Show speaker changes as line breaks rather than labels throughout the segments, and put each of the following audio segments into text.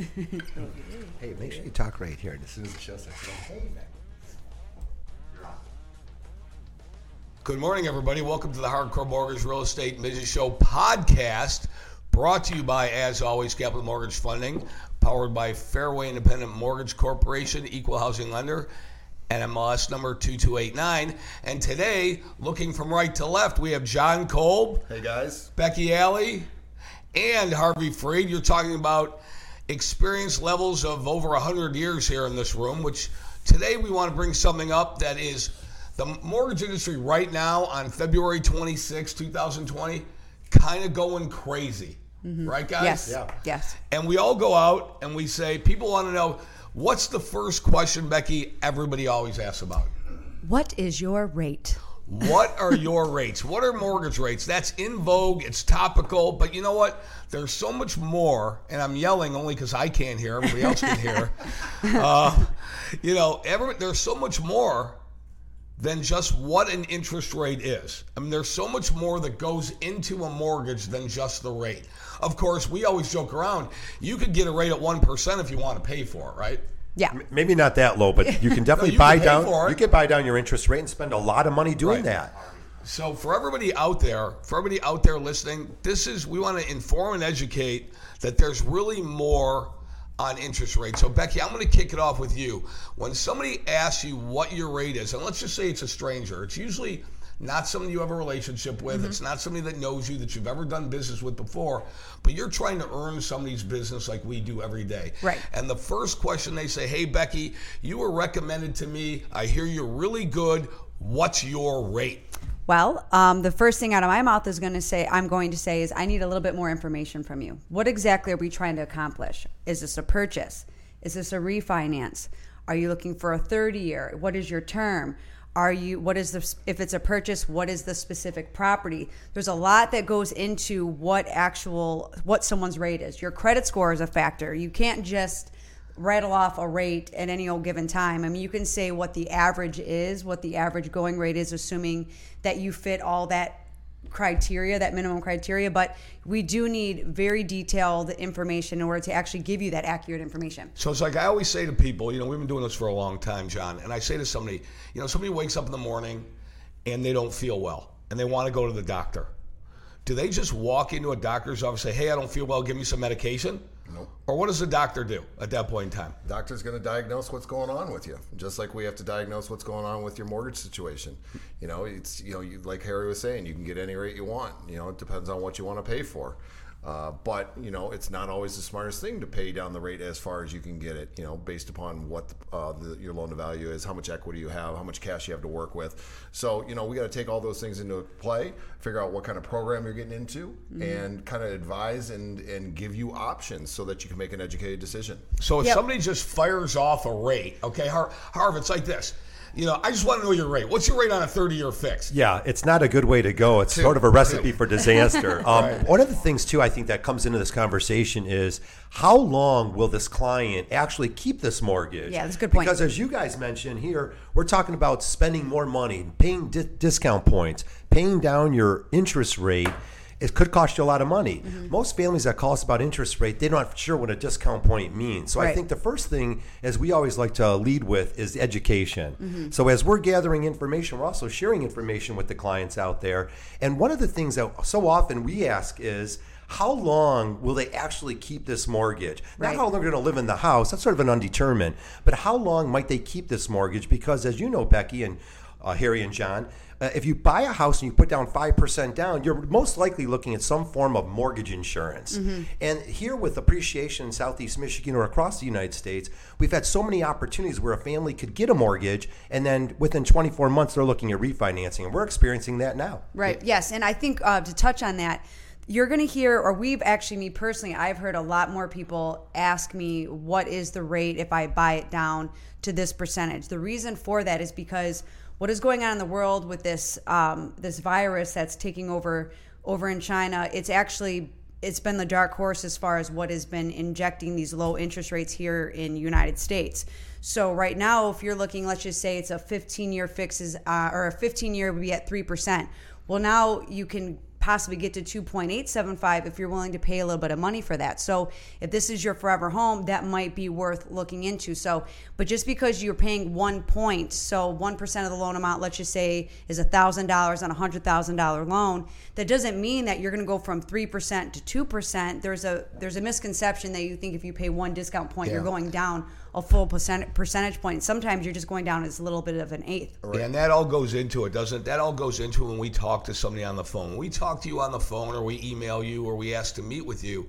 Hey, make sure you talk right here. And as soon as the show starts, hey, man.
Good morning, everybody. Welcome to the Hardcore Mortgage Real Estate and Business Show podcast, brought to you by, as always, Capital Mortgage Funding, powered by Fairway Independent Mortgage Corporation, equal housing lender, NMLS number 2289. And today, looking from right to left, we have John Kolb,
Hey guys.
Becky Alley, and Harvey Freed. You're talking about experience levels of over 100 years here in this room, which today we want to bring something up that is the mortgage industry right now on February 26, 2020, kind of going crazy. Mm-hmm. Right, guys?
Yes.
Yeah.
Yes.
And we all go out and we say, people want to know what's the first question, Becky, everybody always asks about?
What is your rate?
What are your rates? What are mortgage rates? That's in vogue. It's topical. But you know what? There's so much more, and I'm yelling only because I can't hear. Everybody else can hear. Uh, you know, every, there's so much more than just what an interest rate is. I mean, there's so much more that goes into a mortgage than just the rate. Of course, we always joke around. You could get a rate at 1% if you want to pay for it, right?
Yeah.
Maybe not that low, but you can definitely
you
buy
can pay
down.
it.
You can buy down your interest rate and spend a lot of money doing
Right.
that.
So for everybody out there, for everybody out there listening, this is we want to inform and educate that there's really more on interest rates. So Becky, I'm going to kick it off with you. When somebody asks you what your rate is, and let's just say it's a stranger, it's usually not someone you have a relationship with. It's not somebody that knows you that you've ever done business with before, but you're trying to earn somebody's business like we do every day.
Right.
And the first question they say, "Hey Becky, you were recommended to me. I hear you're really good. What's your rate?"
Well, um, the first thing out of my mouth is going to say, I'm going to say, is I need a little bit more information from you. What exactly are we trying to accomplish? Is this a purchase? Is this a refinance? Are you looking for a 30 year? What is your term? Are you, what is the, if it's a purchase, what is the specific property? There's a lot that goes into what actual, what someone's rate is. Your credit score is a factor. You can't just, rattle off a rate at any old given time. I mean, you can say what the average is, what the average going rate is, assuming that you fit all that criteria, that minimum criteria. But we do need very detailed information in order to actually give you that accurate information.
So it's like I always say to people, you know, we've been doing this for a long time, John, and I say to somebody, you know, somebody wakes up in the morning and they don't feel well and they want to go to the doctor. Do they just walk into a doctor's office and say, hey, I don't feel well, give me some medication?
Nope.
Or what does the doctor do at that point in time?
Doctor's going to diagnose what's going on with you, just like we have to diagnose what's going on with your mortgage situation. You know, it's you know, you, like Harry was saying, you can get any rate you want. You know, it depends on what you want to pay for. Uh, but you know, it's not always the smartest thing to pay down the rate as far as you can get it. You know, based upon what uh, the, your loan to value is, how much equity you have, how much cash you have to work with. So you know, we got to take all those things into play, figure out what kind of program you're getting into, and kind of advise and and give you options so that you can make an educated decision.
So if
Yep.
somebody just fires off a rate, okay, Har- Harv, it's like this. You know, I just want to know your rate. What's your rate on a 30 year fix?
Yeah, it's not a good way to go. It's sort of a recipe for disaster. Um,
Right.
One of the things, too, I think that comes into this conversation is how long will this client actually keep this mortgage?
Yeah, that's a good point.
Because as you guys mentioned here, we're talking about spending more money, paying di- discount points, paying down your interest rate. It could cost you a lot of money.
Mm-hmm.
Most families that call us about interest rate, they're not sure what a discount point means. So I think the first thing, as we always like to lead with, is education.
Mm-hmm.
So as we're gathering information, we're also sharing information with the clients out there. And one of the things that so often we ask is, how long will they actually keep this mortgage? Not
Right.
how they're going to live in the house. That's sort of an undetermined. But how long might they keep this mortgage? Because as you know, Becky and uh, Harry and John, uh, if you buy a house and you put down 5% down, you're most likely looking at some form of mortgage insurance. And here with appreciation in Southeast Michigan or across the United States, we've had so many opportunities where a family could get a mortgage and then within 24 months they're looking at refinancing. And we're experiencing that now.
Right. Yes. And I think uh, to touch on that, you're going to hear, or we've actually, me personally, I've heard a lot more people ask me, what is the rate if I buy it down to this percentage? The reason for that is because what is going on in the world with this um, this virus that's taking over over in China, it's actually it's been the dark horse as far as what has been injecting these low interest rates here in United States. So right now, if you're looking, let's just say it's a 15 year fixes uh, or a 15 year would be at three percent. Well, now you can possibly get to 2.875 if you're willing to pay a little bit of money for that. So if this is your forever home, that might be worth looking into. So, but just because you're paying one point, so 1% of the loan amount, let's just say is $1,000 on a $100,000 loan, that doesn't mean that you're going to go from 3% to 2%. There's a there's a misconception that you think if you pay one discount point, you're going down a full percent, percentage point. Sometimes you're just going down as a little bit of an eighth.
Yeah, and that all goes into it, doesn't it? That all goes into when we talk to somebody on the phone. When we talk to you on the phone or we email you or we ask to meet with you,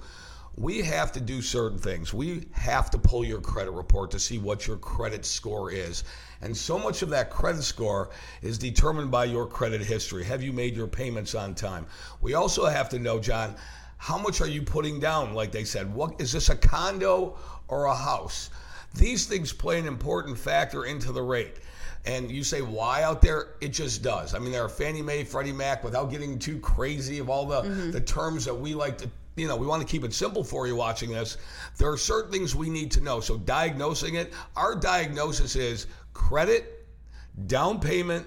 we have to do certain things. We have to pull your credit report to see what your credit score is. And so much of that credit score is determined by your credit history. Have you made your payments on time? We also have to know, John, how much are you putting down? Like they said, what is this a condo or a house? These things play an important factor into the rate. And you say why out there? It just does. I mean, there are Fannie Mae, Freddie Mac, without getting too crazy of all the, mm-hmm. the terms that we like to, you know, we want to keep it simple for you watching this. There are certain things we need to know. So diagnosing it, our diagnosis is credit, down payment,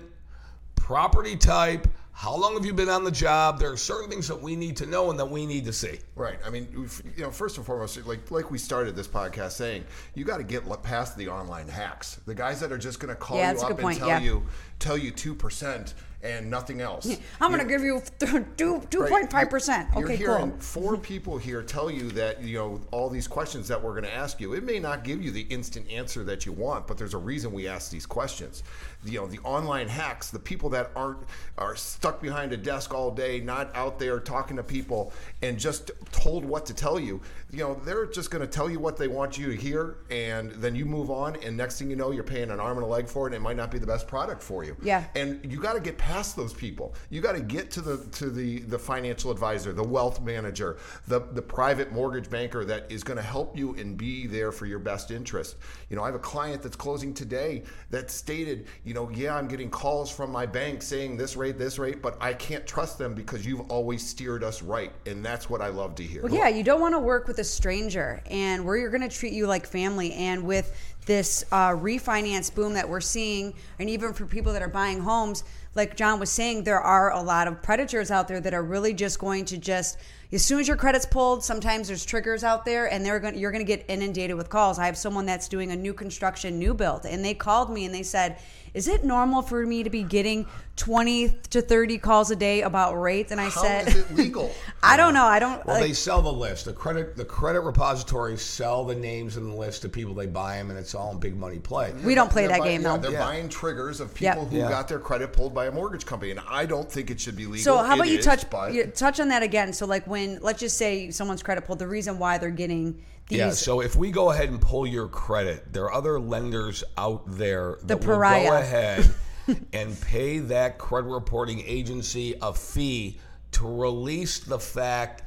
property type, how long have you been on the job? There are certain things that we need to know and that we need to see.
Right. I mean, you know, first and foremost, like like we started this podcast saying, you got to get past the online hacks. The guys that are just going to call
Yeah,
you up
good point,
and tell
yeah.
you tell you two percent and nothing else.
I'm going to give you two two
Right.
point five percent.
You're hearing
cool.
four mm-hmm. people here tell you that you know all these questions that we're going to ask you. It may not give you the instant answer that you want, but there's a reason we ask these questions. You know, the online hacks, the people that aren't are stuck behind a desk all day, not out there talking to people and just told what to tell you. You know, they're just going to tell you what they want you to hear, and then you move on. And next thing you know, you're paying an arm and a leg for it, and it might not be the best product for you.
Yeah.
And you got to get past those people. You got to get to the to the the financial advisor, the wealth manager, the the private mortgage banker that is going to help you and be there for your best interest. You know, I have a client that's closing today that stated, you know, yeah, I'm getting calls from my bank saying this rate, this rate, but I can't trust them because you've always steered us right, and that's what I love to hear.
Well, yeah, you don't want to work with a stranger, and where you're going to treat you like family. And with this uh, refinance boom that we're seeing, and even for people that are buying homes, like John was saying, there are a lot of predators out there that are really just going to just as soon as your credit's pulled, sometimes there's triggers out there, and they're going you're going to get inundated with calls. I have someone that's doing a new construction, new build, and they called me and they said. Is it normal for me to be getting 20 to 30 calls a day about rates? And I
How
said,
is it legal?
I don't know. I don't.
Well,
like-
they sell the list. The credit the credit repositories sell the names and the list to people. They buy them, and it's all a big money play.
we don't play
They're
that
buy-
game
yeah,
though.
They're
Yeah.
buying triggers of
Yep.
people who
Yeah.
got their credit pulled by a mortgage company, and I don't think it should be legal.
So how
It
about you
is,
touch
but-
you touch on that again? So like when let's just say someone's credit pulled, the reason why they're getting these
Yeah, so if we go ahead and pull your credit, there are other lenders out there that will
pariah.
go ahead and pay that credit reporting agency a fee to release the fact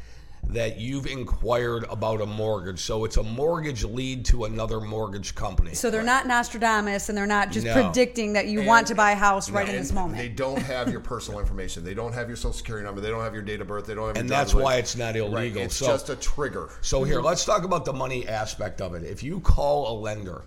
that you've inquired about a mortgage. So it's a mortgage lead to another mortgage company.
so they're not Nostradamus and they're not just
No.
predicting that you
And-
want to buy a house right
No,
in this moment.
They don't have your personal information. They don't have your social security number. They don't have your date of birth. They don't have.
And
your
that's
driver's
why
license.
it's not
Right,
illegal.
It's
So-
just a trigger.
So here, let's talk about the money aspect of it. If you call a lender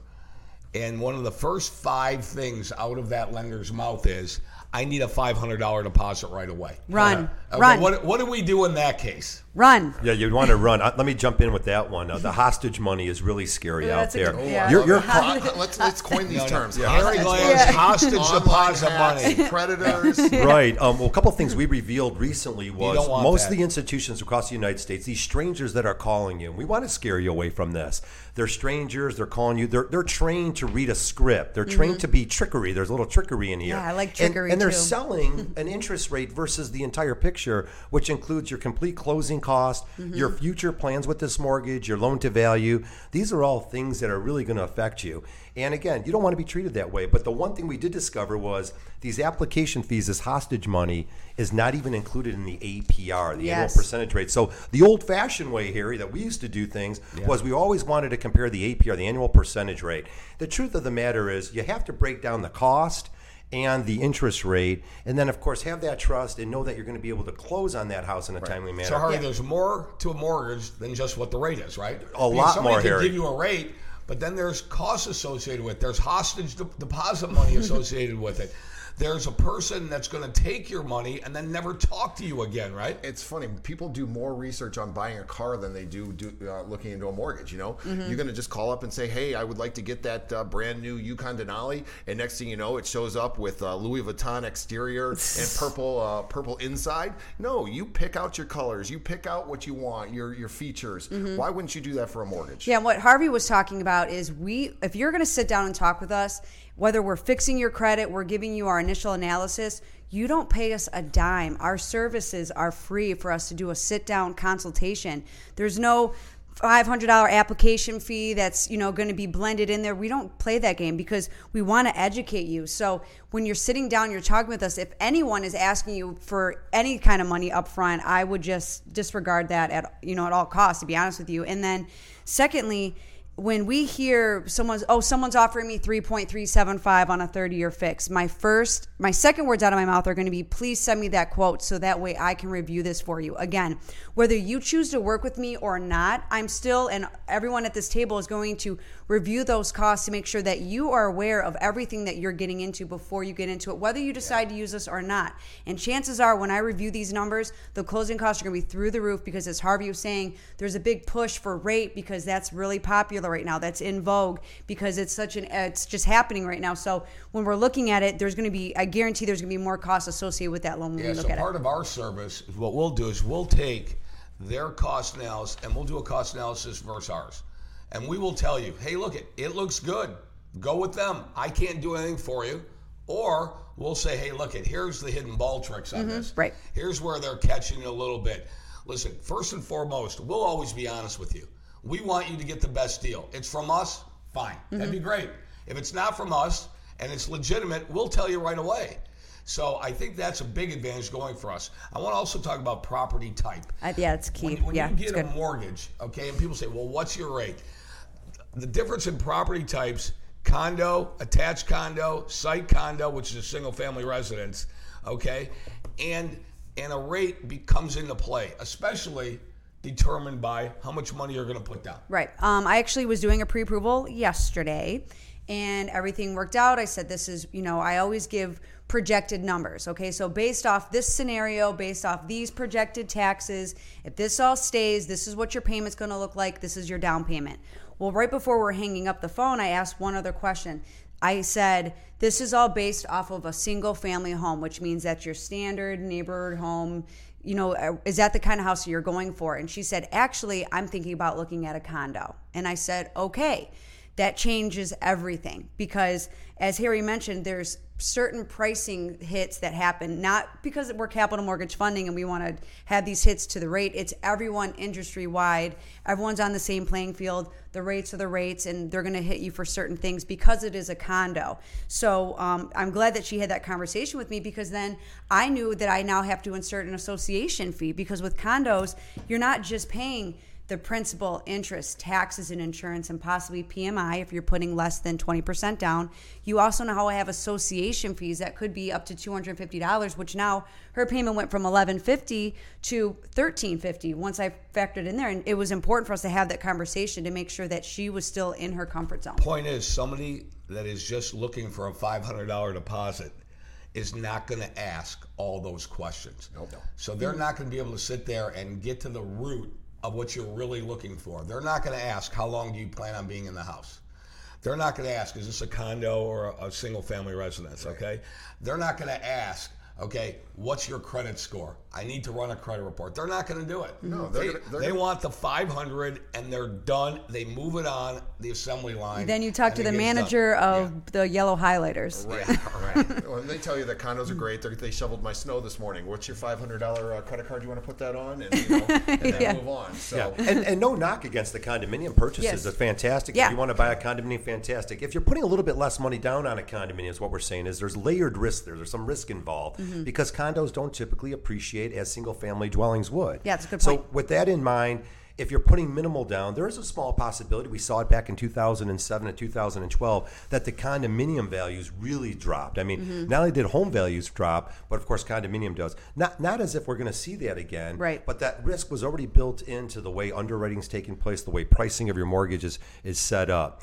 and one of the first five things out of that lender's mouth is, I need a five hundred dollar deposit right away.
Run.
Okay,
Run.
What, what do we do in that case?
Run.
Yeah, you'd want to run. Uh, Let me jump in with that one. Uh, the hostage money is really scary
Yeah,
out there.
good- yeah.
You're, you're
Ho- let's let's coin these terms.
Harry
Hostage
Glan's
money,
hostage deposit
hacks,
money.
predators.
right. Um, well, a couple of things we revealed recently was most
that.
of the institutions across the United States, these strangers that are calling you, we want to scare you away from this. They're strangers. They're calling you. They're they're trained to read a script. They're trained to be trickery. There's a little trickery in here.
Mm-hmm. Yeah, I like
And-
trickery,
And, they're
too.
selling an interest rate versus the entire picture, which includes your complete closing cost,
Mm-hmm.
your future plans with this mortgage, your loan to value. These are all things that are really going to affect you. And again, you don't want to be treated that way. But the one thing we did discover was these application fees, this hostage money, is not even included in the APR, the annual percentage rate. So the old-fashioned way, Harry, that we used to do things was we always wanted to compare the APR, the annual percentage rate. The truth of the matter is, you have to break down the cost and the interest rate, and then of course have that trust and know that you're going to be able to close on that house in a timely manner.
So Harry, there's more to a mortgage than just what the rate is, right?
A
Because
lot
somebody
more,
can
Harry.
give you a rate, but then there's costs associated with it. There's hostage de- deposit money associated with it. There's a person that's going to take your money and then never talk to you again, right?
it's funny. People do more research on buying a car than they do, do uh, looking into a mortgage. You know,
Mm-hmm.
you're going to just call up and say, "Hey, I would like to get that uh, brand new Yukon Denali," and next thing you know, it shows up with uh, Louis Vuitton exterior and purple, uh, purple inside. No, you pick out your colors. You pick out what you want. Your your features.
Mm-hmm.
Why wouldn't you do that for a mortgage?
Yeah, what Harvey was talking about is we if you're going to sit down and talk with us, whether we're fixing your credit, we're giving you our initial analysis, you don't pay us a dime. Our services are free for us to do a sit down consultation. There's no $500 application fee that's you know going to be blended in there we don't play that game because we want to educate you so when you're sitting down you're talking with us if anyone is asking you for any kind of money up front i would just disregard that at you know at all costs to be honest with you and then secondly when we hear someone's oh someone's offering me 3.375 on a 30 year fix my first my second words out of my mouth are going to be please send me that quote so that way i can review this for you. Again whether you choose to work with me or not i'm still and everyone at this table is going to review those costs to make sure that you are aware of everything that you're getting into before you get into it whether you decide to use us or not. And chances are when i review these numbers the closing costs are going to be through the roof because as harvey was saying there's a big push for rate because that's really popular right now that's in vogue because it's such an it's just happening right now so when we're looking at it there's going to be i guarantee there's going to be more costs associated with that loan when
Yeah,
we look
so
at
part
it
of our service, is what we'll do is we'll take their cost analysis and we'll do a cost analysis versus ours. And we will tell you, hey, look, it, it looks good. Go with them. I can't do anything for you. Or we'll say, hey, look, it here's the hidden ball tricks on mm-hmm, this.
right.
Here's where they're catching you a little bit. Listen, first and foremost, we'll always be honest with you. We want you to get the best deal. It's from us, fine. That'd be mm-hmm. great. If it's not from us and it's legitimate, we'll tell you right away. So I think that's a big advantage going for us. I want to also talk about property type.
I, yeah it's key
When, when
yeah
you get a
good
mortgage, okay, and people say, well, what's your rate? The difference in property types condo, attached condo, site condo, which is a single family residence, okay, and and a rate becomes into play, especially determined by how much money you're going to put down.
Right. Um, I actually was doing a pre approval yesterday and everything worked out. I said, this is, you know, I always give projected numbers. Okay. So based off this scenario, based off these projected taxes, if this all stays, this is what your payment's going to look like. This is your down payment. Well, right before we're hanging up the phone, I asked one other question. I said, this is all based off of a single family home, which means that's your standard neighborhood home. You know, uh, is that the kind of house you're going for? And she said, actually, I'm thinking about looking at a condo. And I said, okay, that changes everything because, as Harry mentioned, there's certain pricing hits that happen, not because we're capital mortgage funding and we want to have these hits to the rate. It's everyone industry wide. Everyone's on the same playing field. The rates are the rates, and they're going to hit you for certain things because it is a condo. So um, I'm glad that she had that conversation with me because then I knew that I now have to insert an association fee because with condos, you're not just paying the principal, interest, taxes, and insurance, and possibly PMI if you're putting less than 20% down. You also know how I have association fees that could be up to $250, which now her payment went from 1150 to 1350 once I factored in there. And it was important for us to have that conversation to make sure that she was still in her comfort zone.
Point is, somebody that is just looking for a $500 deposit is not going to ask all those questions.
Nope.
So they're not going to be able to sit there and get to the root of what you're really looking for. They're not going to ask, how long do you plan on being in the house? They're not going to ask, is this a condo or a, a single family residence? Okay. They're not going to ask, okay, what's your credit score? I need to run a credit report. They're not going to do it.
No, they're
they,
gonna- they're
they
gonna-
want the 500 and they're done. They move it on the assembly line.
Then you talk to the
gets done.
manager of the yellow highlighters.
Right, right. When they tell you that condos are great, they're, they shoveled my snow this morning. What's your five hundred dollar uh, credit card? You want to put that on, and, you know, and then
Yeah.
move on. So
Yeah, and, and no knock against the condominium purchases.
Yes.
They're fantastic.
Yeah.
If you want to buy a condominium, fantastic. If you're putting a little bit less money down on a condominium, is what we're saying is there's layered risk there. There's some risk involved
Mm-hmm.
because condos don't typically appreciate as single family dwellings would.
Yeah, that's a good
so
point.
with that in mind, if you're putting minimal down, there is a small possibility. We saw it back in 2007 and 2012 that the condominium values really dropped. I mean,
Mm-hmm.
not only did home values drop, but of course condominium does. Not not as if we're going to see that again.
Right.
But that risk was already built into the way underwriting is taking place, the way pricing of your mortgages is, is set up.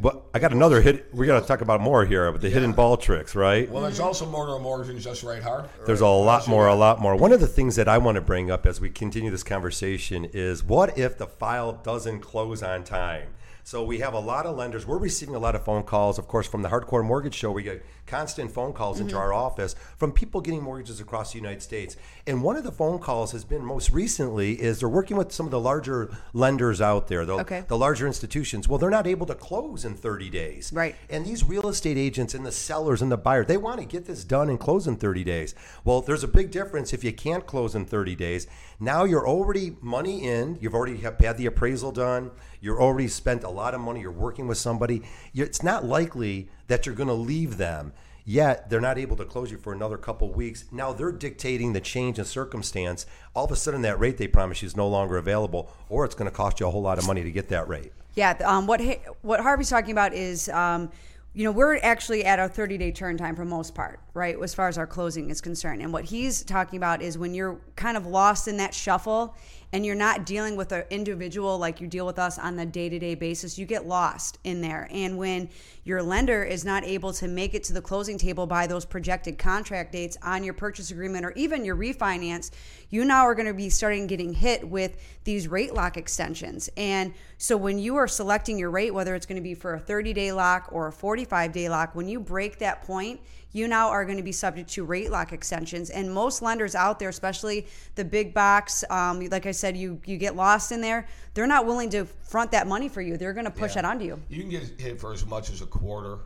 But I got another hit. We got to talk about more here, but the hidden ball tricks, right?
Well, there's also more to a mortgage than just right hard.
There's a lot more, a lot more. One of the things that I want to bring up as we continue this conversation is what if the file doesn't close on time? So we have a lot of lenders. We're receiving a lot of phone calls, of course, from the Hardcore Mortgage Show. We get constant phone calls into our office from people getting mortgages across the United States. And one of the phone calls has been most recently is they're working with some of the larger lenders out there, the,
Okay.
the larger institutions. Well, they're not able to close in 30 days.
Right.
And these real estate agents and the sellers and the buyer, they want to get this done and close in 30 days. Well, there's a big difference if you can't close in 30 days. Now you're already money in, you've already have had the appraisal done, you're already spent a lot of money, you're working with somebody. it's not likely that you're going to leave them. Yet they're not able to close you for another couple weeks. Now they're dictating the change in circumstance. All of a sudden, that rate they promised you is no longer available, or it's going to cost you a whole lot of money to get that rate.
Yeah, um, what what Harvey's talking about is, um, you know, we're actually at our 30 day turn time for most part, right, as far as our closing is concerned. And what he's talking about is when you're kind of lost in that shuffle and you're not dealing with an individual like you deal with us on the day to day basis, you get lost in there. And when your lender is not able to make it to the closing table by those projected contract dates on your purchase agreement or even your refinance, you now are going to be starting getting hit with these rate lock extensions. And so when you are selecting your rate, whether it's going to be for a 30 day lock or a 45 day lock, when you break that point, you now are going to be subject to rate lock extensions. And most lenders out there, especially the big box, um, like I said, you you get lost in there. They're not willing to front that money for you. They're going to push that onto you.
You can get hit for as much as a quarter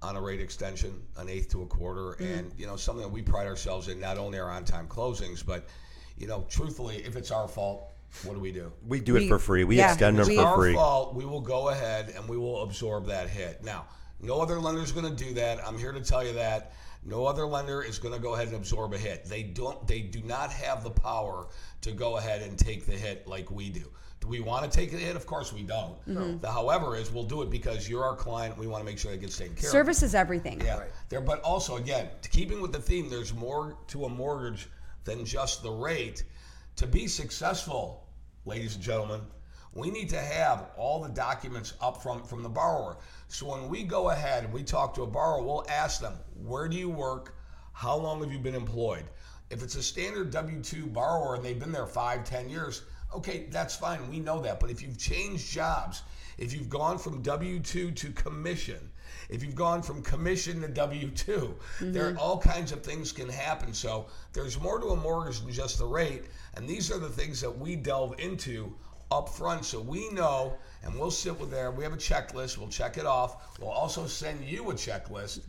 on a rate extension, an eighth to a quarter,
Mm-hmm.
and you know something that we pride ourselves in. Not only our on-time closings, but you know, truthfully, if it's our fault, what do we do?
We do it for free. We
yeah,
extend them
we-
for
our
free.
fault. We will go ahead and we will absorb that hit. Now, no other lender is going to do that. I'm here to tell you that no other lender is going to go ahead and absorb a hit. They don't. They do not have the power to go ahead and take the hit like we do. Do we want to take the hit? Of course we don't.
Mm-hmm.
The however is we'll do it because you're our client. We want to make sure that gets taken care of.
Service is everything.
Yeah, there. But also, again, keeping with the theme, there's more to a mortgage than just the rate. To be successful, ladies and gentlemen, we need to have all the documents up front from the borrower. So when we go ahead and we talk to a borrower, we'll ask them, where do you work? How long have you been employed? If it's a standard W 2 borrower and they've been there five, ten years, okay, that's fine. We know that. But if you've changed jobs, if you've gone from W 2 to commission, if you've gone from commission to W 2, mm-hmm. there are all kinds of things can happen. So there's more to a mortgage than just the rate. And these are the things that we delve into up front so we know and we'll sit with there. We have a checklist. We'll check it off. We'll also send you a checklist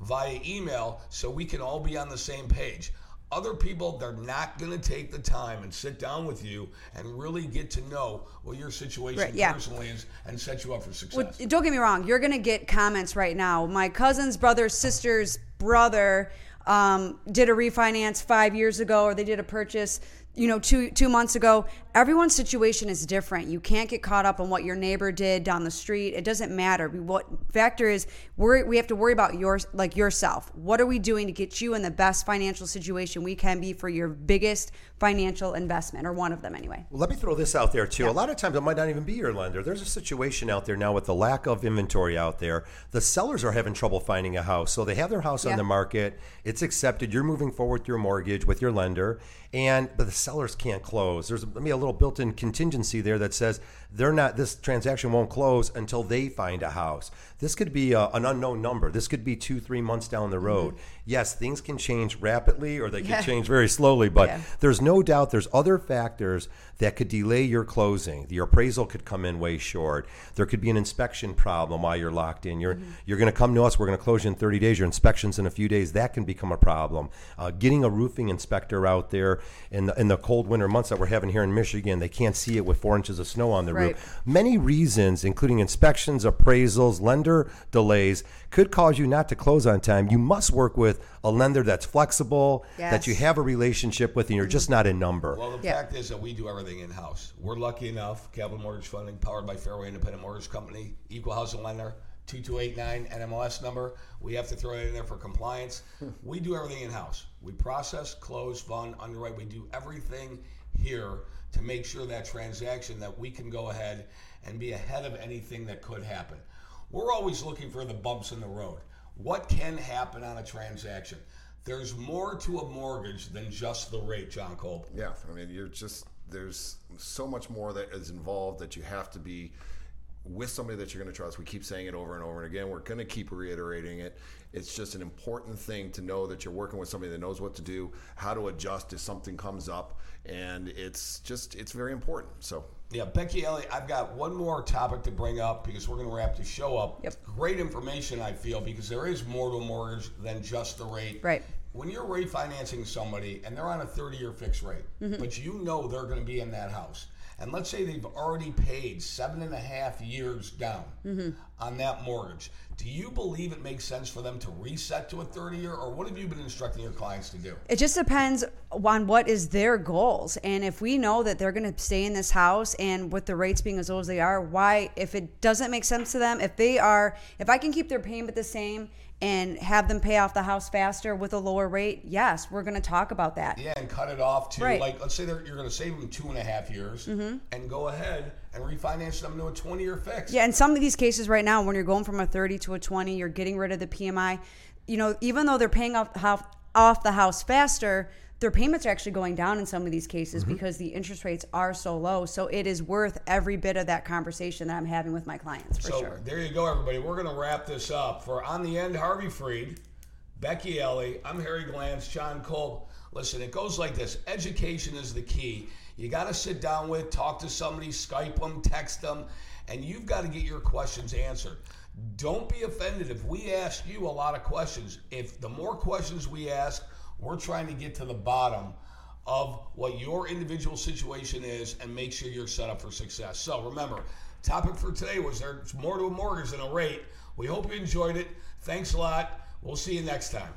via email so we can all be on the same page. Other people, they're not going to take the time and sit down with you and really get to know what your situation
Right, yeah.
personally is and set you up for success.
Well, don't get me wrong. You're going to get comments right now. My cousin's brother's sister's brother um, did a refinance five years ago, or they did a purchase, you know, two two months ago. Everyone's situation is different. You can't get caught up on what your neighbor did down the street. It doesn't matter. What factor is we we have to worry about your like yourself. What are we doing to get you in the best financial situation we can be for your biggest financial investment, or one of them anyway?
Well, let me throw this out there too. A lot of times it might not even be your lender. There's a situation out there now with the lack of inventory out there. The sellers are having trouble finding a house. So they have their house
Yeah.
on the market. It's accepted. You're moving forward with your mortgage with your lender. And but the sellers can't close. There's maybe a little built-in contingency there that says they're not this transaction won't close until they find a house. This could be a, an unknown number. This could be two, three months down the road. Yes, things can change rapidly or they can
Yeah.
change very slowly, but
Yeah.
there's no doubt there's other factors that could delay your closing. Your appraisal could come in way short. There could be an inspection problem while you're locked in. You're you're going to come to us. We're going to close you in 30 days. Your inspections in a few days. That can become a problem. Uh, getting a roofing inspector out there in the, in the cold winter months that we're having here in Michigan, they can't see it with four inches of snow on the
Right.
roof. Many reasons, including inspections, appraisals, lender delays, could cause you not to close on time. You must work with a lender that's flexible, that you have a relationship with, and you're just not a number.
Well, the
Yeah.
fact is that we do everything in house. We're lucky enough, Capital Mortgage Funding, powered by Fairway Independent Mortgage Company, equal housing lender, 2289 NMLS number. We have to throw it in there for compliance. we do everything in house. We process, close, fund, underwrite. We do everything here to make sure that transaction that we can go ahead and be ahead of anything that could happen. we're always looking for the bumps in the road. What can happen on a transaction? There's more to a mortgage than just the rate, John Kolb.
Yeah, I mean, you're just there's so much more that is involved that you have to be with somebody that you're going to trust. We keep saying it over and over and again. We're going to keep reiterating it. It's just an important thing to know that you're working with somebody that knows what to do, how to adjust if something comes up, and it's just it's very important. So
Yeah, Becky Elliott, I've got one more topic to bring up because we're going to wrap the show up.
Yep.
Great information, I feel, because there is more to a mortgage than just the rate.
Right.
When you're refinancing somebody and they're on a 30 year fixed rate,
Mm-hmm.
but you know they're going to be in that house, and let's say they've already paid seven and a half years down
Mm-hmm.
On that mortgage, do you believe it makes sense for them to reset to a 30 year, or what have you been instructing your clients to do?
It just depends on what is their goals. And if we know that they're going to stay in this house and with the rates being as low as they are, why, if it doesn't make sense to them, if they are, if I can keep their payment the same and have them pay off the house faster with a lower rate, yes, we're going to talk about that.
Yeah, and cut it off to
Right.
like let's say they're, you're going to save them two and a half years, mm-hmm. and go ahead and refinance them to a 20 year fix.
Yeah, in some of these cases right now, when you're going from a 30 to a 20, you're getting rid of the PMI. You know, even though they're paying off the house, off the house faster, their payments are actually going down in some of these cases mm-hmm. because the interest rates are so low. So it is worth every bit of that conversation that I'm having with my clients for
so
sure.
there you go, everybody. We're going to wrap this up for on the end. Harvey Freed, Becky Ellie. I'm Harry Glantz, John Cole. Listen, it goes like this: education is the key. You got to sit down with, talk to somebody, Skype them, text them, and you've got to get your questions answered. Don't be offended if we ask you a lot of questions. If the more questions we ask, we're trying to get to the bottom of what your individual situation is and make sure you're set up for success. So remember, topic for today was there's more to a mortgage than a rate. We hope you enjoyed it. Thanks a lot. We'll see you next time.